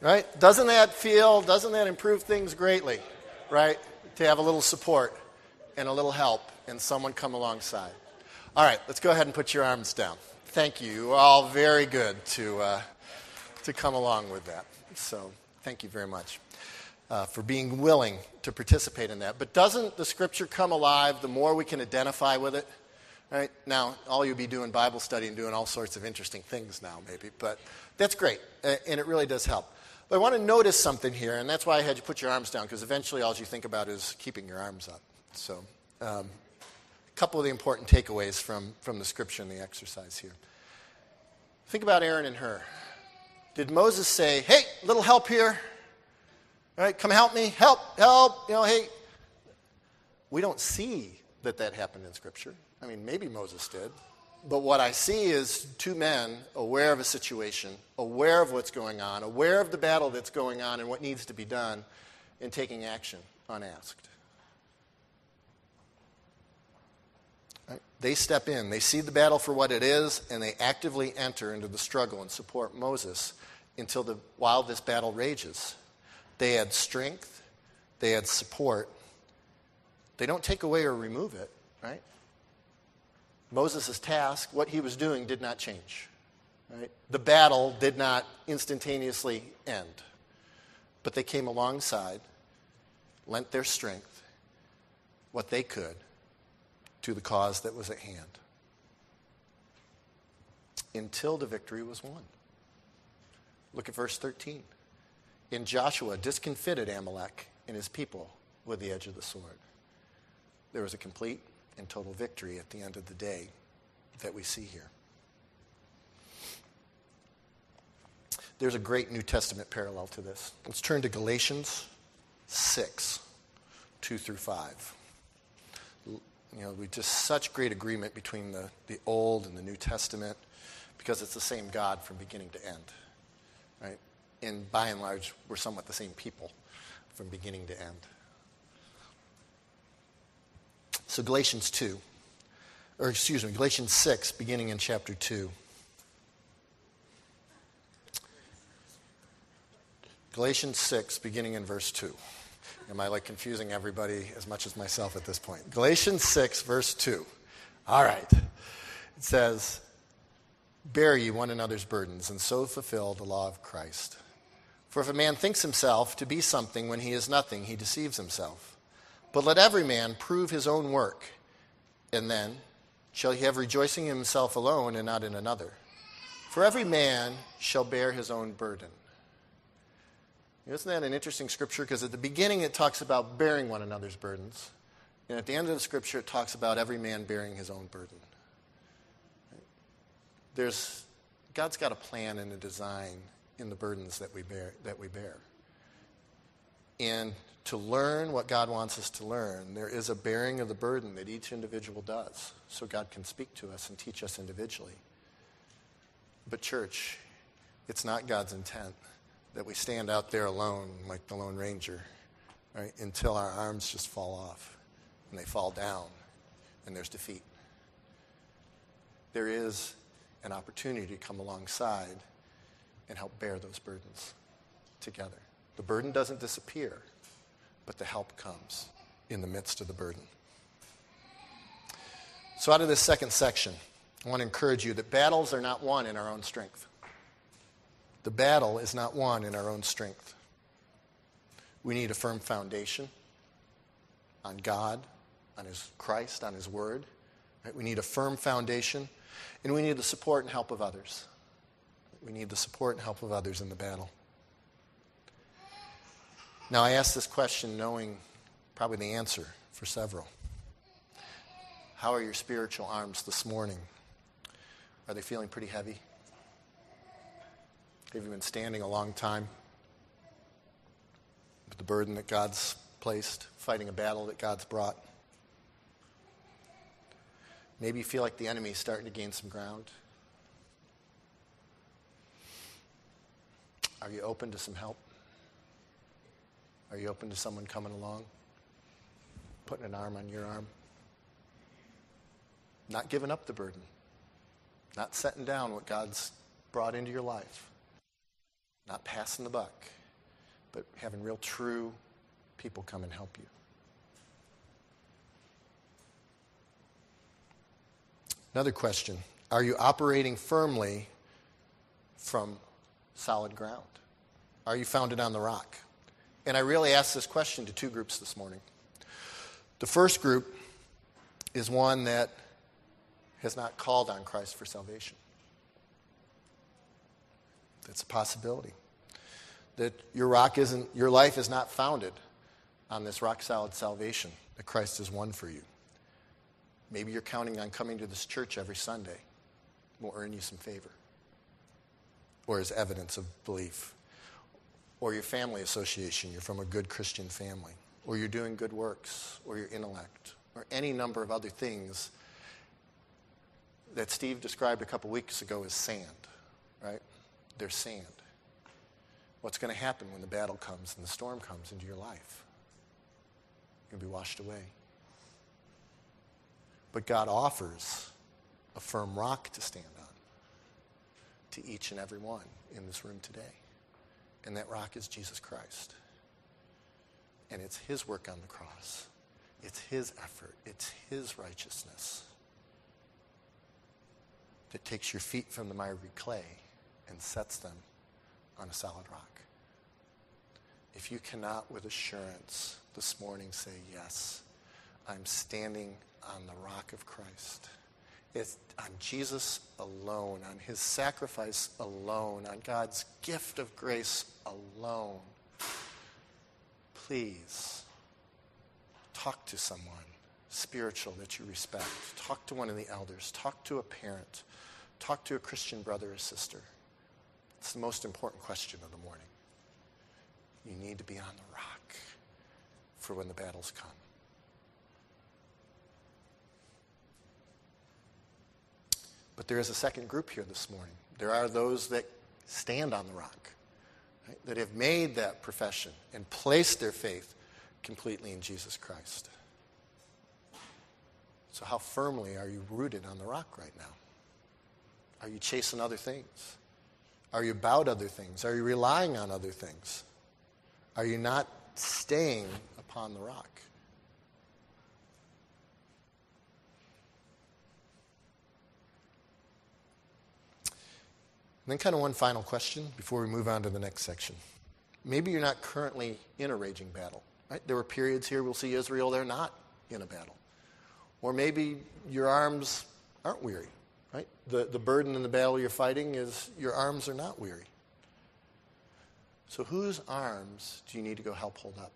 Right? Doesn't that feel, doesn't that improve things greatly? Right? To have a little support and a little help and someone come alongside. All right, let's go ahead and put your arms down. Thank you. You all very good to, uh, to come along with that. So thank you very much uh, for being willing to participate in that. But doesn't the scripture come alive the more we can identify with it? Right? Now, all you'll be doing Bible study and doing all sorts of interesting things now, maybe, but that's great, and it really does help. But I want to notice something here, and that's why I had you put your arms down, because eventually all you think about is keeping your arms up. So, um, a couple of the important takeaways from, from the scripture and the exercise here. Think about Aaron and Hur. Did Moses say, hey, little help here? All right, come help me, help, help, you know, hey. We don't see that that happened in Scripture. I mean, maybe Moses did. But what I see is two men aware of a situation, aware of what's going on, aware of the battle that's going on and what needs to be done, and taking action unasked. They step in, they see the battle for what it is, and they actively enter into the struggle and support Moses until the, while this battle rages. They add strength, they add support. They don't take away or remove it, right? Moses' task, what he was doing, did not change. Right? The battle did not instantaneously end. But they came alongside, lent their strength, what they could, to the cause that was at hand. Until the victory was won. Look at verse 13. In Joshua discomfited Amalek and his people with the edge of the sword. There was a complete and total victory at the end of the day that we see here. There's a great New Testament parallel to this. Let's turn to Galatians 6, 2 through 5. You know, we just such great agreement between the, the Old and the New Testament because it's the same God from beginning to end. And by and large, we're somewhat the same people from beginning to end. So, Galatians 2, or excuse me, Galatians 6, beginning in chapter 2. Galatians 6, beginning in verse 2. Am I like confusing everybody as much as myself at this point? Galatians 6, verse 2. All right. It says, Bear ye one another's burdens, and so fulfill the law of Christ. For if a man thinks himself to be something when he is nothing, he deceives himself. But let every man prove his own work, and then shall he have rejoicing in himself alone and not in another. For every man shall bear his own burden. Isn't that an interesting scripture? Because at the beginning it talks about bearing one another's burdens. And at the end of the scripture it talks about every man bearing his own burden. There's, God's got a plan and a design in the burdens that we bear. That we bear. And to learn what God wants us to learn, there is a bearing of the burden that each individual does so God can speak to us and teach us individually. But, church, it's not God's intent that we stand out there alone like the Lone Ranger right, until our arms just fall off and they fall down and there's defeat. There is an opportunity to come alongside and help bear those burdens together. The burden doesn't disappear but the help comes in the midst of the burden. So, out of this second section, I want to encourage you that battles are not won in our own strength. The battle is not won in our own strength. We need a firm foundation on God, on His Christ, on His Word. Right? We need a firm foundation, and we need the support and help of others. We need the support and help of others in the battle. Now, I ask this question knowing probably the answer for several. How are your spiritual arms this morning? Are they feeling pretty heavy? Have you been standing a long time with the burden that God's placed, fighting a battle that God's brought? Maybe you feel like the enemy is starting to gain some ground. Are you open to some help? Are you open to someone coming along, putting an arm on your arm? Not giving up the burden, not setting down what God's brought into your life, not passing the buck, but having real, true people come and help you. Another question Are you operating firmly from solid ground? Are you founded on the rock? And I really asked this question to two groups this morning. The first group is one that has not called on Christ for salvation. That's a possibility. That your rock isn't, your life is not founded on this rock solid salvation that Christ has won for you. Maybe you're counting on coming to this church every Sunday We'll earn you some favor or as evidence of belief. Or your family association, you're from a good Christian family. Or you're doing good works, or your intellect, or any number of other things that Steve described a couple weeks ago as sand, right? They're sand. What's going to happen when the battle comes and the storm comes into your life? You're going to be washed away. But God offers a firm rock to stand on to each and every one in this room today. And that rock is Jesus Christ. And it's His work on the cross, it's His effort, it's His righteousness that takes your feet from the miry clay and sets them on a solid rock. If you cannot with assurance this morning say, Yes, I'm standing on the rock of Christ. It's on Jesus alone, on his sacrifice alone, on God's gift of grace alone. Please talk to someone spiritual that you respect. Talk to one of the elders. Talk to a parent. Talk to a Christian brother or sister. It's the most important question of the morning. You need to be on the rock for when the battles come. But there is a second group here this morning. There are those that stand on the rock, right, that have made that profession and placed their faith completely in Jesus Christ. So, how firmly are you rooted on the rock right now? Are you chasing other things? Are you about other things? Are you relying on other things? Are you not staying upon the rock? And then, kind of one final question before we move on to the next section. Maybe you're not currently in a raging battle. Right? There were periods here we'll see Israel, they're not in a battle. Or maybe your arms aren't weary. Right? The, the burden in the battle you're fighting is your arms are not weary. So, whose arms do you need to go help hold up?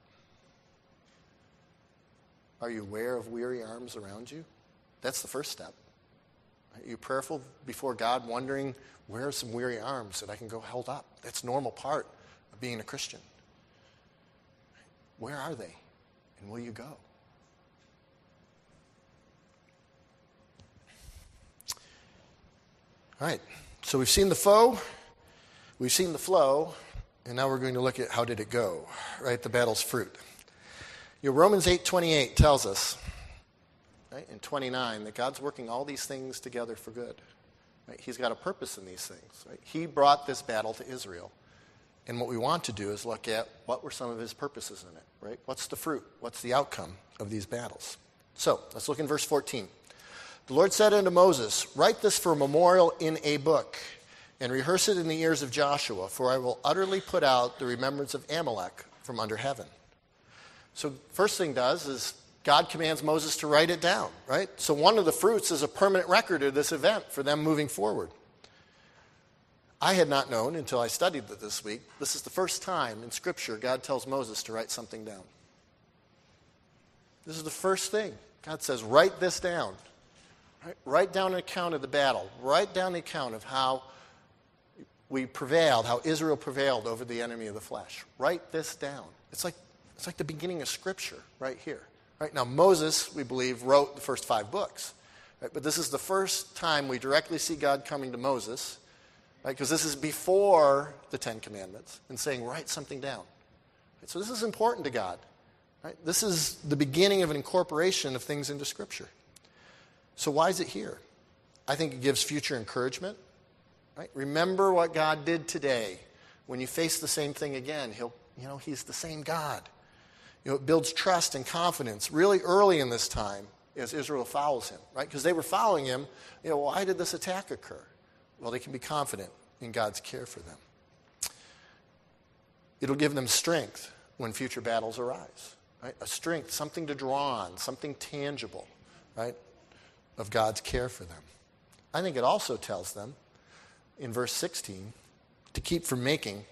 Are you aware of weary arms around you? That's the first step. Are you prayerful before God, wondering where are some weary arms that I can go held up? That's normal part of being a Christian. Where are they? And will you go? All right. So we've seen the foe, we've seen the flow, and now we're going to look at how did it go, right? The battle's fruit. You know, Romans 8:28 tells us right, in 29 that God's working all these things together for good. Right? He's got a purpose in these things. Right? He brought this battle to Israel. And what we want to do is look at what were some of his purposes in it, right? What's the fruit? What's the outcome of these battles? So let's look in verse 14. The Lord said unto Moses, Write this for a memorial in a book, and rehearse it in the ears of Joshua, for I will utterly put out the remembrance of Amalek from under heaven. So, first thing does is God commands Moses to write it down, right? So one of the fruits is a permanent record of this event for them moving forward. I had not known until I studied it this week. This is the first time in Scripture God tells Moses to write something down. This is the first thing. God says, write this down. Right? Write down an account of the battle. Write down the account of how we prevailed, how Israel prevailed over the enemy of the flesh. Write this down. It's like, it's like the beginning of Scripture right here. Right? Now, Moses, we believe, wrote the first five books. Right? But this is the first time we directly see God coming to Moses right? Because this is before the Ten Commandments and saying, write something down. Right? So this is important to God. Right? This is the beginning of an incorporation of things into Scripture. So why is it here? I think it gives future encouragement. Right? Remember what God did today. When you face the same thing again, he'll, you know, He's the same God. You know, it builds trust and confidence really early in this time as Israel follows him, right? Because they were following him. You know, why did this attack occur? Well, they can be confident in God's care for them. It'll give them strength when future battles arise, right? A strength, something to draw on, something tangible, right, of God's care for them. I think it also tells them in verse 16 to keep from making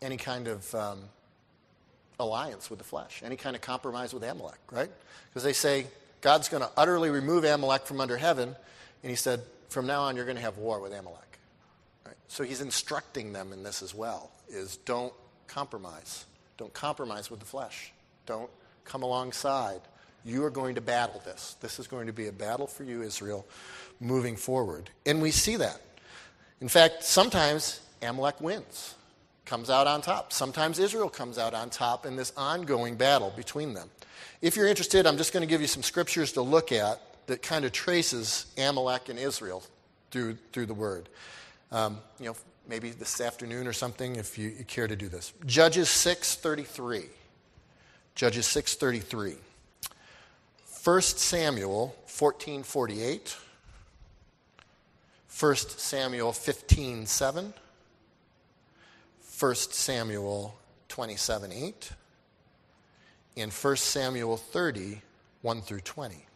any kind of um, alliance with the flesh, any kind of compromise with Amalek, right? Because they say God's going to utterly remove Amalek from under heaven, and he said, from now on, you're going to have war with Amalek. Right? So he's instructing them in this as well, is don't compromise. Don't compromise with the flesh. Don't come alongside. You are going to battle this. This is going to be a battle for you, Israel, moving forward. And we see that. In fact, sometimes Amalek wins comes out on top. Sometimes Israel comes out on top in this ongoing battle between them. If you're interested, I'm just going to give you some scriptures to look at that kind of traces Amalek and Israel through, through the word. Um, you know, maybe this afternoon or something if you, you care to do this. Judges 6:33. Judges 6:33. 1 Samuel 14:48. 1 Samuel 15:7. 1 Samuel 27 8, and 1 Samuel 30 1 through 20.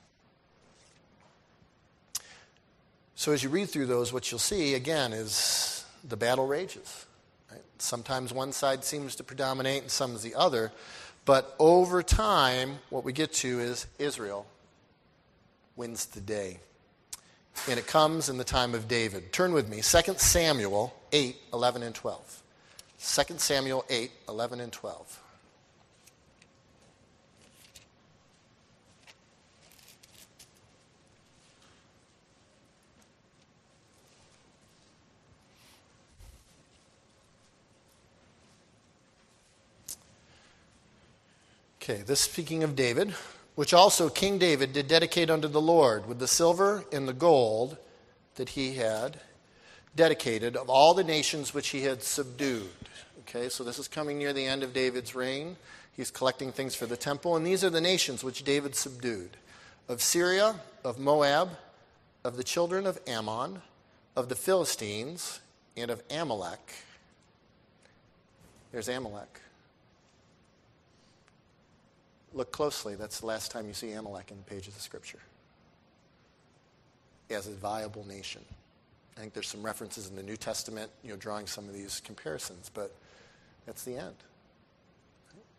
So as you read through those, what you'll see, again, is the battle rages. Right? Sometimes one side seems to predominate and some is the other. But over time, what we get to is Israel wins the day. And it comes in the time of David. Turn with me, 2 Samuel 8, 11, and 12. 2 Samuel 8, 11, and 12. Okay, this speaking of David, which also King David did dedicate unto the Lord with the silver and the gold that he had dedicated of all the nations which he had subdued. Okay, so this is coming near the end of David's reign. He's collecting things for the temple, and these are the nations which David subdued of Syria, of Moab, of the children of Ammon, of the Philistines, and of Amalek. There's Amalek. Look closely. That's the last time you see Amalek in the pages of Scripture as a viable nation. I think there's some references in the New Testament, you know, drawing some of these comparisons, but that's the end.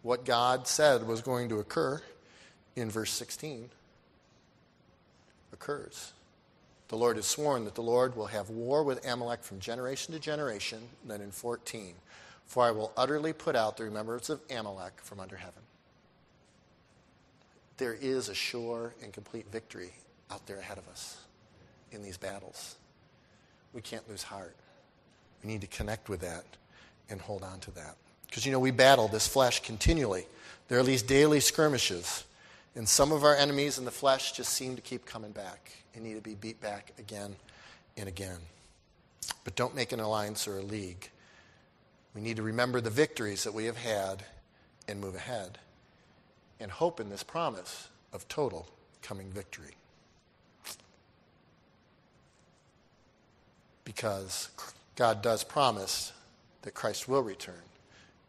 What God said was going to occur in verse 16 occurs. The Lord has sworn that the Lord will have war with Amalek from generation to generation. Then in 14, for I will utterly put out the remembrance of Amalek from under heaven. There is a sure and complete victory out there ahead of us in these battles we can't lose heart. We need to connect with that and hold on to that. Because, you know, we battle this flesh continually. There are these daily skirmishes. And some of our enemies in the flesh just seem to keep coming back and need to be beat back again and again. But don't make an alliance or a league. We need to remember the victories that we have had and move ahead and hope in this promise of total coming victory. Because God does promise that Christ will return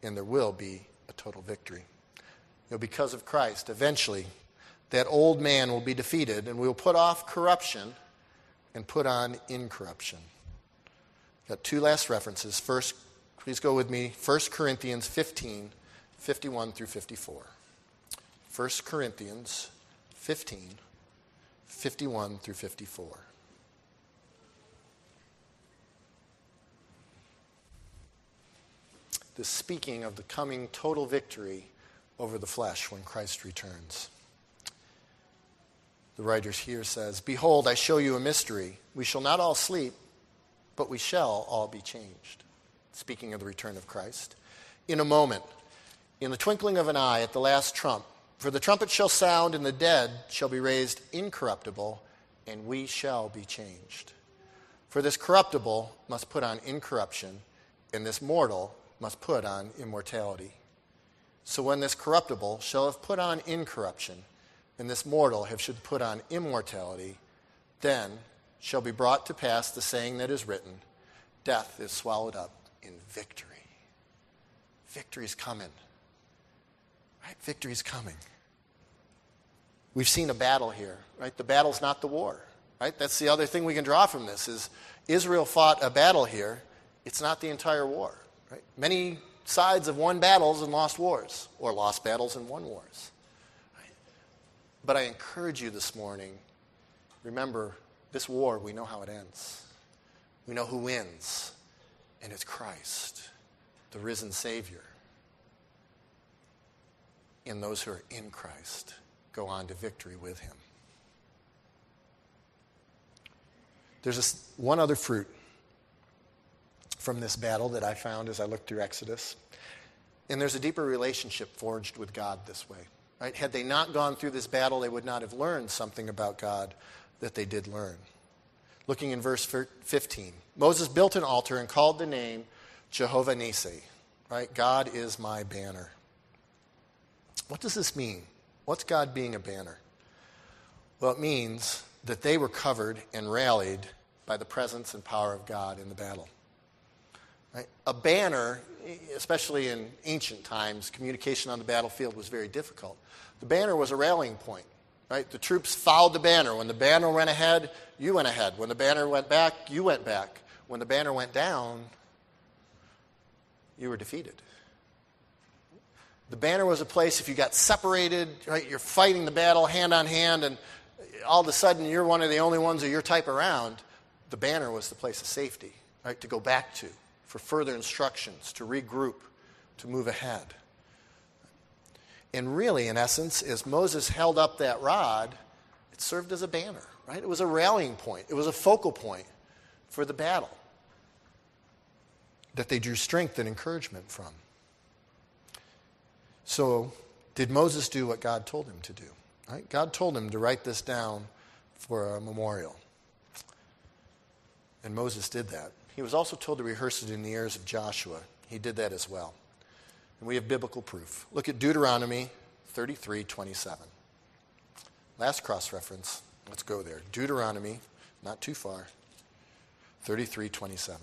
and there will be a total victory. You know, because of Christ, eventually that old man will be defeated and we will put off corruption and put on incorruption. Got two last references. First, please go with me 1 Corinthians 15, 51 through 54. 1 Corinthians 15, 51 through 54. The speaking of the coming total victory over the flesh when Christ returns. The writer here says, Behold, I show you a mystery. We shall not all sleep, but we shall all be changed. Speaking of the return of Christ. In a moment, in the twinkling of an eye, at the last trump, for the trumpet shall sound, and the dead shall be raised incorruptible, and we shall be changed. For this corruptible must put on incorruption, and this mortal must put on immortality. So when this corruptible shall have put on incorruption, and this mortal have should put on immortality, then shall be brought to pass the saying that is written Death is swallowed up in victory. Victory's coming. Right? Victory's coming. We've seen a battle here, right? The battle's not the war, right? That's the other thing we can draw from this is Israel fought a battle here. It's not the entire war, right? Many sides have won battles and lost wars, or lost battles and won wars. Right? But I encourage you this morning, remember, this war, we know how it ends. We know who wins, and it's Christ, the risen Savior. And those who are in Christ go on to victory with him. There's this one other fruit from this battle that I found as I looked through Exodus. And there's a deeper relationship forged with God this way. Right? Had they not gone through this battle, they would not have learned something about God that they did learn. Looking in verse 15, Moses built an altar and called the name Jehovah Nissi. Right? God is my banner. What does this mean? What's God being a banner? Well, it means that they were covered and rallied by the presence and power of God in the battle. Right? A banner, especially in ancient times, communication on the battlefield was very difficult. The banner was a rallying point. Right? The troops followed the banner. When the banner went ahead, you went ahead. When the banner went back, you went back. When the banner went down, you were defeated. The banner was a place if you got separated, right, you're fighting the battle hand on hand, and all of a sudden you're one of the only ones of your type around, the banner was the place of safety, right, to go back to for further instructions, to regroup, to move ahead. And really, in essence, as Moses held up that rod, it served as a banner, right? It was a rallying point, it was a focal point for the battle that they drew strength and encouragement from. So, did Moses do what God told him to do? Right? God told him to write this down for a memorial. And Moses did that. He was also told to rehearse it in the ears of Joshua. He did that as well. And we have biblical proof. Look at Deuteronomy 33 27. Last cross reference. Let's go there. Deuteronomy, not too far, 33 27.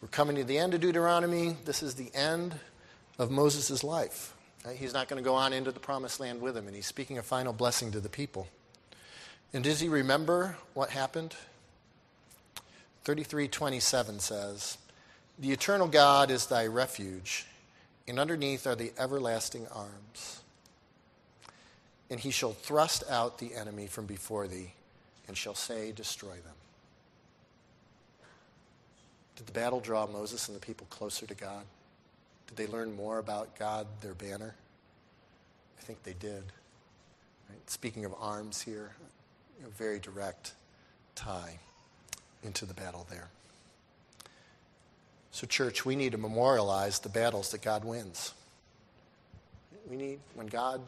We're coming to the end of Deuteronomy. This is the end of Moses' life. Uh, he's not going to go on into the promised land with him, and he's speaking a final blessing to the people. And does he remember what happened? 33:27 says, "The eternal God is thy refuge, and underneath are the everlasting arms. And he shall thrust out the enemy from before thee, and shall say, Destroy them." Did the battle draw Moses and the people closer to God? Did they learn more about God, their banner? I think they did. Right? Speaking of arms here, a very direct tie into the battle there. So, church, we need to memorialize the battles that God wins. We need, when God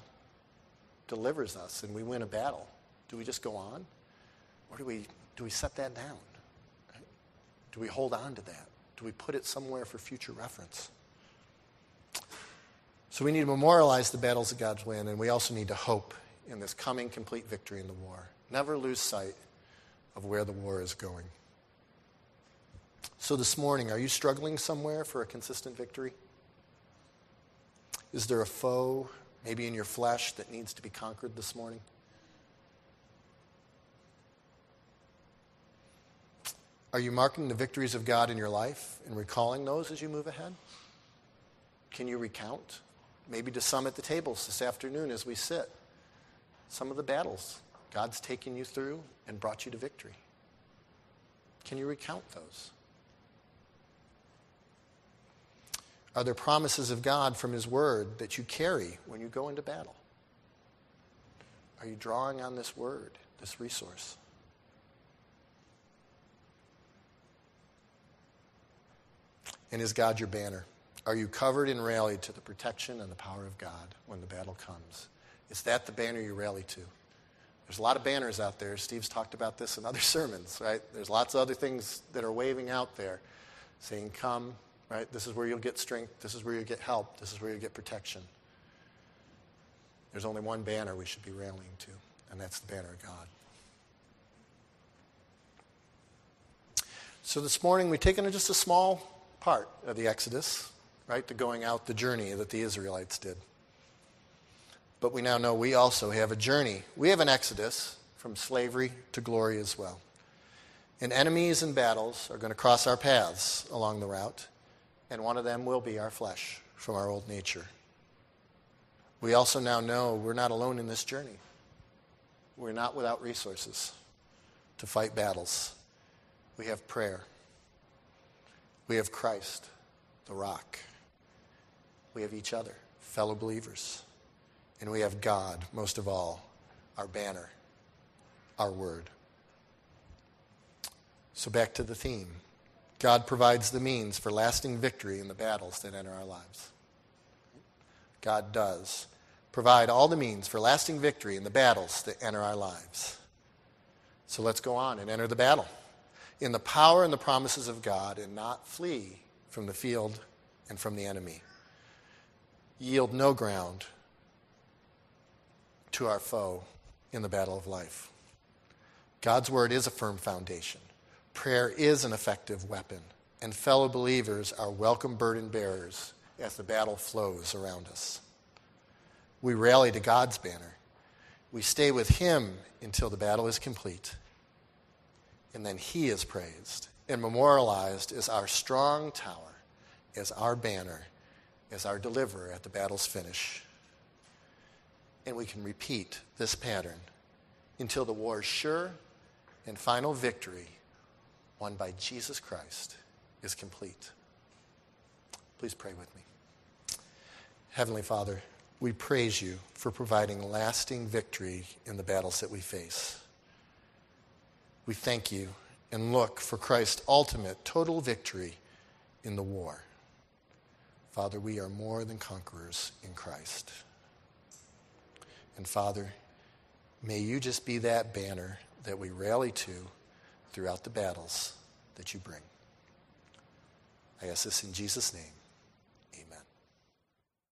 delivers us and we win a battle, do we just go on? Or do we, do we set that down? Do we hold on to that? Do we put it somewhere for future reference? So we need to memorialize the battles that God's win, and we also need to hope in this coming complete victory in the war. Never lose sight of where the war is going. So this morning, are you struggling somewhere for a consistent victory? Is there a foe, maybe in your flesh, that needs to be conquered this morning? Are you marking the victories of God in your life and recalling those as you move ahead? Can you recount? Maybe to some at the tables this afternoon as we sit, some of the battles God's taken you through and brought you to victory. Can you recount those? Are there promises of God from His Word that you carry when you go into battle? Are you drawing on this Word, this resource? And is God your banner? Are you covered and rallied to the protection and the power of God when the battle comes? Is that the banner you rally to? There's a lot of banners out there. Steve's talked about this in other sermons, right? There's lots of other things that are waving out there saying, Come, right? This is where you'll get strength. This is where you'll get help. This is where you'll get protection. There's only one banner we should be rallying to, and that's the banner of God. So this morning we've taken just a small part of the Exodus, right? The going out, the journey that the Israelites did. But we now know we also have a journey. We have an Exodus from slavery to glory as well. And enemies and battles are going to cross our paths along the route, and one of them will be our flesh from our old nature. We also now know we're not alone in this journey. We're not without resources to fight battles. We have prayer. We have Christ, the rock. We have each other, fellow believers. And we have God, most of all, our banner, our word. So back to the theme God provides the means for lasting victory in the battles that enter our lives. God does provide all the means for lasting victory in the battles that enter our lives. So let's go on and enter the battle in the power and the promises of God and not flee from the field and from the enemy. Yield no ground to our foe in the battle of life. God's word is a firm foundation. Prayer is an effective weapon, and fellow believers are welcome burden bearers as the battle flows around us. We rally to God's banner. We stay with Him until the battle is complete. And then He is praised and memorialized as our strong tower, as our banner, as our deliverer at the battle's finish. And we can repeat this pattern until the war's sure and final victory won by Jesus Christ is complete. Please pray with me. Heavenly Father, we praise you for providing lasting victory in the battles that we face. We thank you and look for Christ's ultimate total victory in the war. Father, we are more than conquerors in Christ. And Father, may you just be that banner that we rally to throughout the battles that you bring. I ask this in Jesus' name.